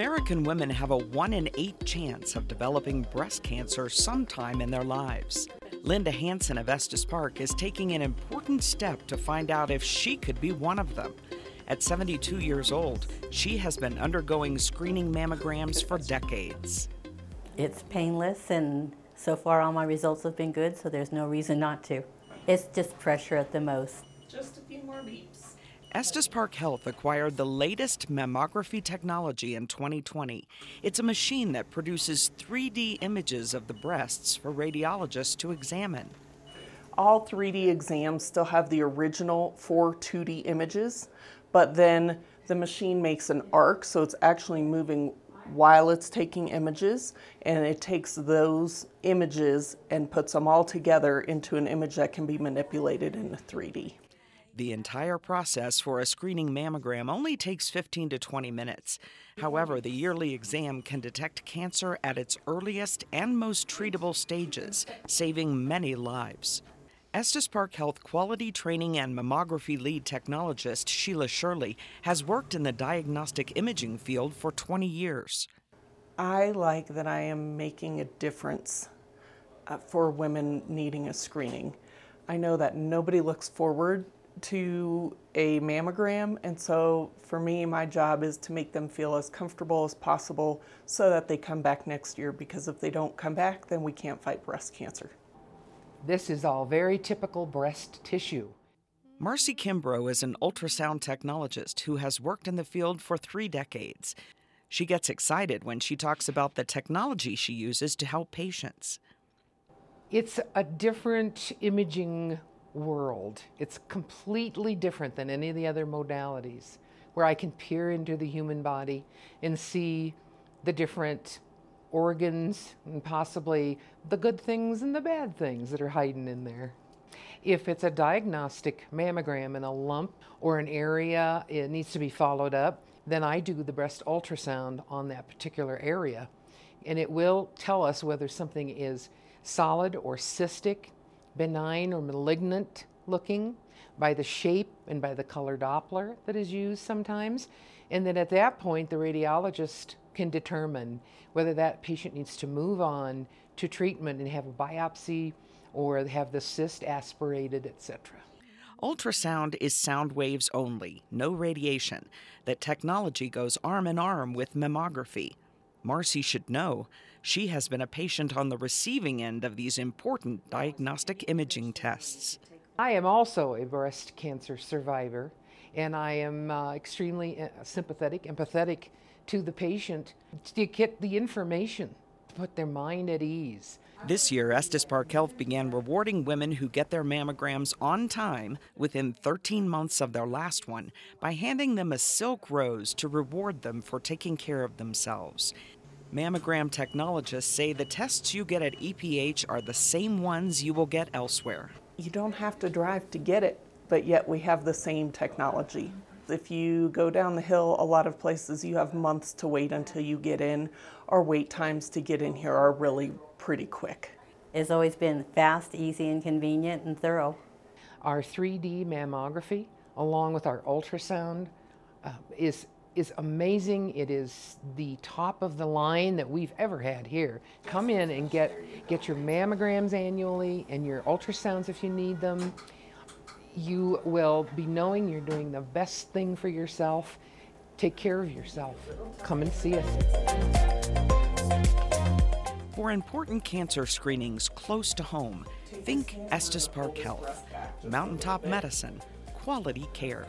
American women have a 1 in 8 chance of developing breast cancer sometime in their lives. Linda Hansen of Estes Park is taking an important step to find out if she could be one of them. At 72 years old, she has been undergoing screening mammograms for decades. It's painless, and so far all my results have been good, so there's no reason not to. It's just pressure at the most. Just a few more beeps. Estes Park Health acquired the latest mammography technology in 2020. It's a machine that produces 3D images of the breasts for radiologists to examine. All 3D exams still have the original four 2D images, but then the machine makes an arc, so it's actually moving while it's taking images, and it takes those images and puts them all together into an image that can be manipulated in 3D. The entire process for a screening mammogram only takes 15 to 20 minutes. However, the yearly exam can detect cancer at its earliest and most treatable stages, saving many lives. Estes Park Health quality training and mammography lead technologist Sheila Shirley has worked in the diagnostic imaging field for 20 years. I like that I am making a difference uh, for women needing a screening. I know that nobody looks forward to a mammogram, and so for me, my job is to make them feel as comfortable as possible so that they come back next year because if they don't come back, then we can't fight breast cancer. This is all very typical breast tissue. Marcy Kimbro is an ultrasound technologist who has worked in the field for three decades. She gets excited when she talks about the technology she uses to help patients. It's a different imaging world. It's completely different than any of the other modalities where I can peer into the human body and see the different organs and possibly the good things and the bad things that are hiding in there. If it's a diagnostic mammogram and a lump or an area it needs to be followed up, then I do the breast ultrasound on that particular area. And it will tell us whether something is solid or cystic benign or malignant looking by the shape and by the color Doppler that is used sometimes. And then at that point, the radiologist can determine whether that patient needs to move on to treatment and have a biopsy or have the cyst aspirated, etc. Ultrasound is sound waves only, no radiation. That technology goes arm in arm with mammography. Marcy should know she has been a patient on the receiving end of these important diagnostic imaging tests. I am also a breast cancer survivor, and I am uh, extremely uh, sympathetic, empathetic to the patient to get the information, put their mind at ease. This year, Estes Park Health began rewarding women who get their mammograms on time within 13 months of their last one by handing them a silk rose to reward them for taking care of themselves. Mammogram technologists say the tests you get at EPH are the same ones you will get elsewhere. You don't have to drive to get it, but yet we have the same technology. If you go down the hill, a lot of places you have months to wait until you get in. Our wait times to get in here are really pretty quick. It's always been fast, easy, and convenient and thorough. Our 3D mammography, along with our ultrasound, uh, is is amazing. It is the top of the line that we've ever had here. Come in and get get your mammograms annually and your ultrasounds if you need them. You will be knowing you're doing the best thing for yourself. Take care of yourself. Come and see us. For important cancer screenings close to home, think Estes Park Health. Mountaintop medicine, quality care.